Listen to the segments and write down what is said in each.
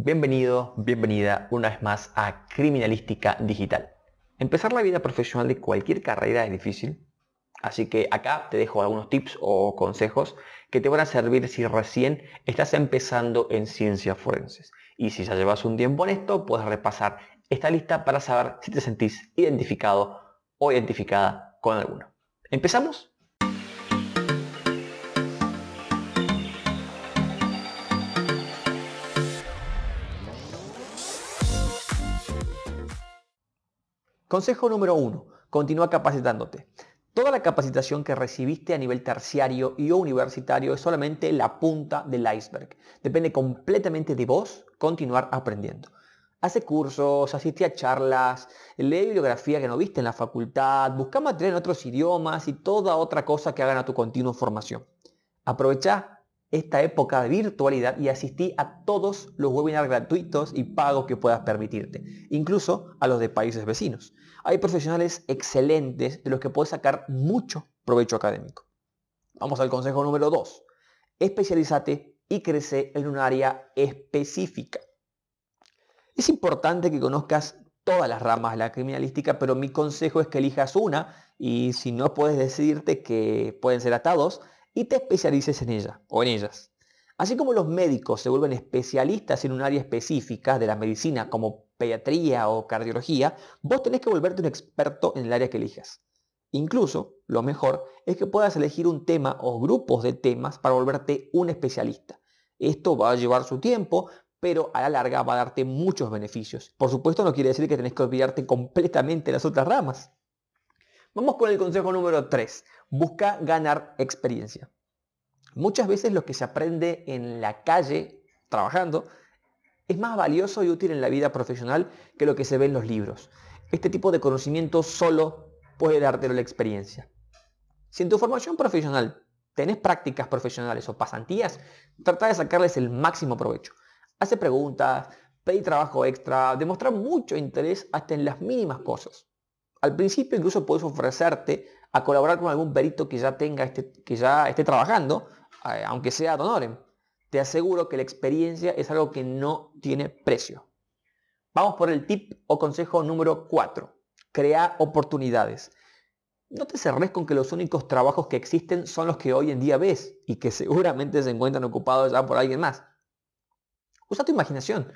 Bienvenido, bienvenida una vez más a Criminalística Digital. Empezar la vida profesional de cualquier carrera es difícil, así que acá te dejo algunos tips o consejos que te van a servir si recién estás empezando en ciencias forenses. Y si ya llevas un tiempo en esto, puedes repasar esta lista para saber si te sentís identificado o identificada con alguno. ¿Empezamos? Consejo número uno. Continúa capacitándote. Toda la capacitación que recibiste a nivel terciario y o universitario es solamente la punta del iceberg. Depende completamente de vos continuar aprendiendo. Hace cursos, asiste a charlas, lee bibliografía que no viste en la facultad, busca material en otros idiomas y toda otra cosa que hagan a tu continua formación. Aprovecha esta época de virtualidad y asistí a todos los webinars gratuitos y pagos que puedas permitirte, incluso a los de países vecinos. Hay profesionales excelentes de los que puedes sacar mucho provecho académico. Vamos al consejo número 2. Especialízate y crece en un área específica. Es importante que conozcas todas las ramas de la criminalística, pero mi consejo es que elijas una y si no puedes decidirte que pueden ser atados, y te especialices en ella o en ellas. Así como los médicos se vuelven especialistas en un área específica de la medicina como pediatría o cardiología, vos tenés que volverte un experto en el área que elijas. Incluso, lo mejor es que puedas elegir un tema o grupos de temas para volverte un especialista. Esto va a llevar su tiempo, pero a la larga va a darte muchos beneficios. Por supuesto no quiere decir que tenés que olvidarte completamente de las otras ramas. Vamos con el consejo número 3. Busca ganar experiencia. Muchas veces lo que se aprende en la calle, trabajando, es más valioso y útil en la vida profesional que lo que se ve en los libros. Este tipo de conocimiento solo puede darte la experiencia. Si en tu formación profesional tenés prácticas profesionales o pasantías, trata de sacarles el máximo provecho. Hace preguntas, pedí trabajo extra, demostrar mucho interés hasta en las mínimas cosas. Al principio incluso puedes ofrecerte a colaborar con algún perito que ya tenga este, que ya esté trabajando, eh, aunque sea ad Te aseguro que la experiencia es algo que no tiene precio. Vamos por el tip o consejo número 4. Crea oportunidades. No te cerres con que los únicos trabajos que existen son los que hoy en día ves y que seguramente se encuentran ocupados ya por alguien más. Usa tu imaginación,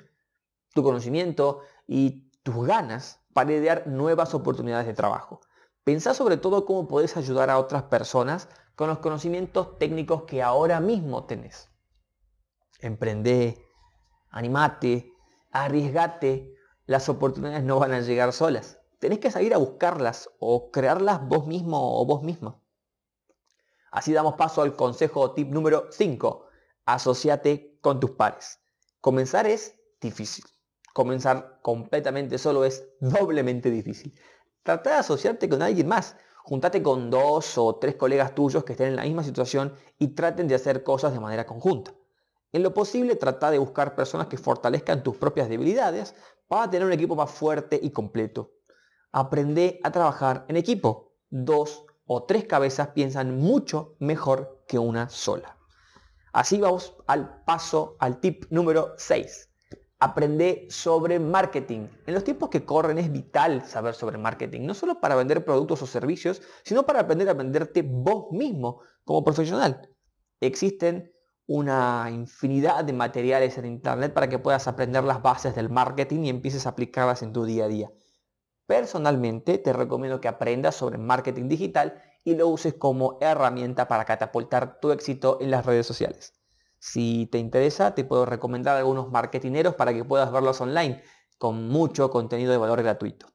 tu conocimiento y tus ganas para idear nuevas oportunidades de trabajo. Pensá sobre todo cómo podés ayudar a otras personas con los conocimientos técnicos que ahora mismo tenés. Emprende, animate, arriesgate. Las oportunidades no van a llegar solas. Tenés que salir a buscarlas o crearlas vos mismo o vos misma. Así damos paso al consejo tip número 5. Asociate con tus pares. Comenzar es difícil. Comenzar completamente solo es doblemente difícil. Trata de asociarte con alguien más. Juntate con dos o tres colegas tuyos que estén en la misma situación y traten de hacer cosas de manera conjunta. En lo posible, trata de buscar personas que fortalezcan tus propias debilidades para tener un equipo más fuerte y completo. Aprende a trabajar en equipo. Dos o tres cabezas piensan mucho mejor que una sola. Así vamos al paso al tip número 6. Aprende sobre marketing. En los tiempos que corren es vital saber sobre marketing, no solo para vender productos o servicios, sino para aprender a venderte vos mismo como profesional. Existen una infinidad de materiales en Internet para que puedas aprender las bases del marketing y empieces a aplicarlas en tu día a día. Personalmente te recomiendo que aprendas sobre marketing digital y lo uses como herramienta para catapultar tu éxito en las redes sociales. Si te interesa, te puedo recomendar algunos marketineros para que puedas verlos online con mucho contenido de valor gratuito.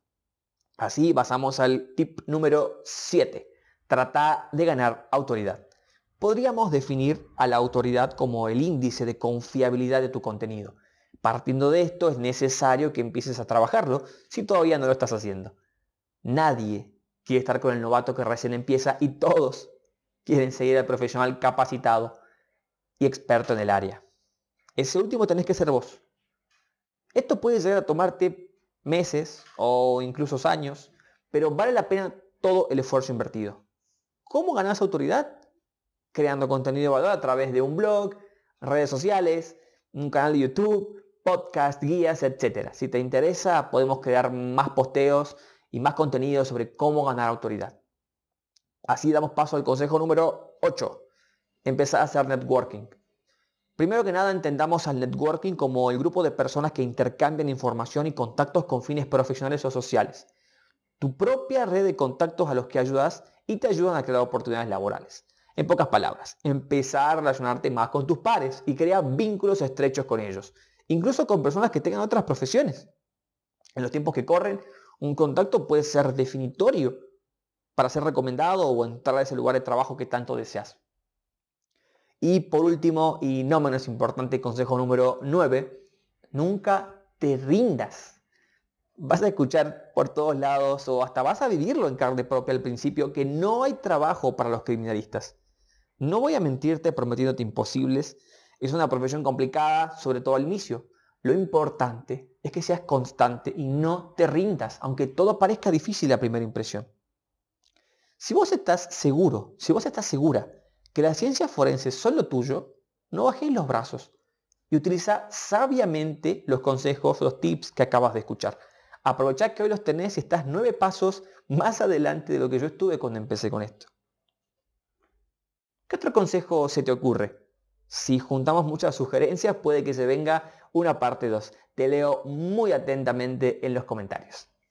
Así pasamos al tip número 7. Trata de ganar autoridad. Podríamos definir a la autoridad como el índice de confiabilidad de tu contenido. Partiendo de esto es necesario que empieces a trabajarlo si todavía no lo estás haciendo. Nadie quiere estar con el novato que recién empieza y todos quieren seguir al profesional capacitado y experto en el área. Ese último tenés que ser vos. Esto puede llegar a tomarte meses o incluso años, pero vale la pena todo el esfuerzo invertido. ¿Cómo ganas autoridad? Creando contenido de valor a través de un blog, redes sociales, un canal de YouTube, podcast, guías, etc. Si te interesa, podemos crear más posteos y más contenido sobre cómo ganar autoridad. Así damos paso al consejo número 8. Empezar a hacer networking. Primero que nada, entendamos al networking como el grupo de personas que intercambian información y contactos con fines profesionales o sociales. Tu propia red de contactos a los que ayudas y te ayudan a crear oportunidades laborales. En pocas palabras, empezar a relacionarte más con tus pares y crear vínculos estrechos con ellos, incluso con personas que tengan otras profesiones. En los tiempos que corren, un contacto puede ser definitorio para ser recomendado o entrar a ese lugar de trabajo que tanto deseas. Y por último, y no menos importante, consejo número 9, nunca te rindas. Vas a escuchar por todos lados o hasta vas a vivirlo en carne propia al principio que no hay trabajo para los criminalistas. No voy a mentirte prometiéndote imposibles. Es una profesión complicada, sobre todo al inicio. Lo importante es que seas constante y no te rindas, aunque todo parezca difícil a primera impresión. Si vos estás seguro, si vos estás segura que las ciencias forenses son lo tuyo, no bajéis los brazos y utiliza sabiamente los consejos, los tips que acabas de escuchar. Aprovechad que hoy los tenés y estás nueve pasos más adelante de lo que yo estuve cuando empecé con esto. ¿Qué otro consejo se te ocurre? Si juntamos muchas sugerencias, puede que se venga una parte 2. Te leo muy atentamente en los comentarios.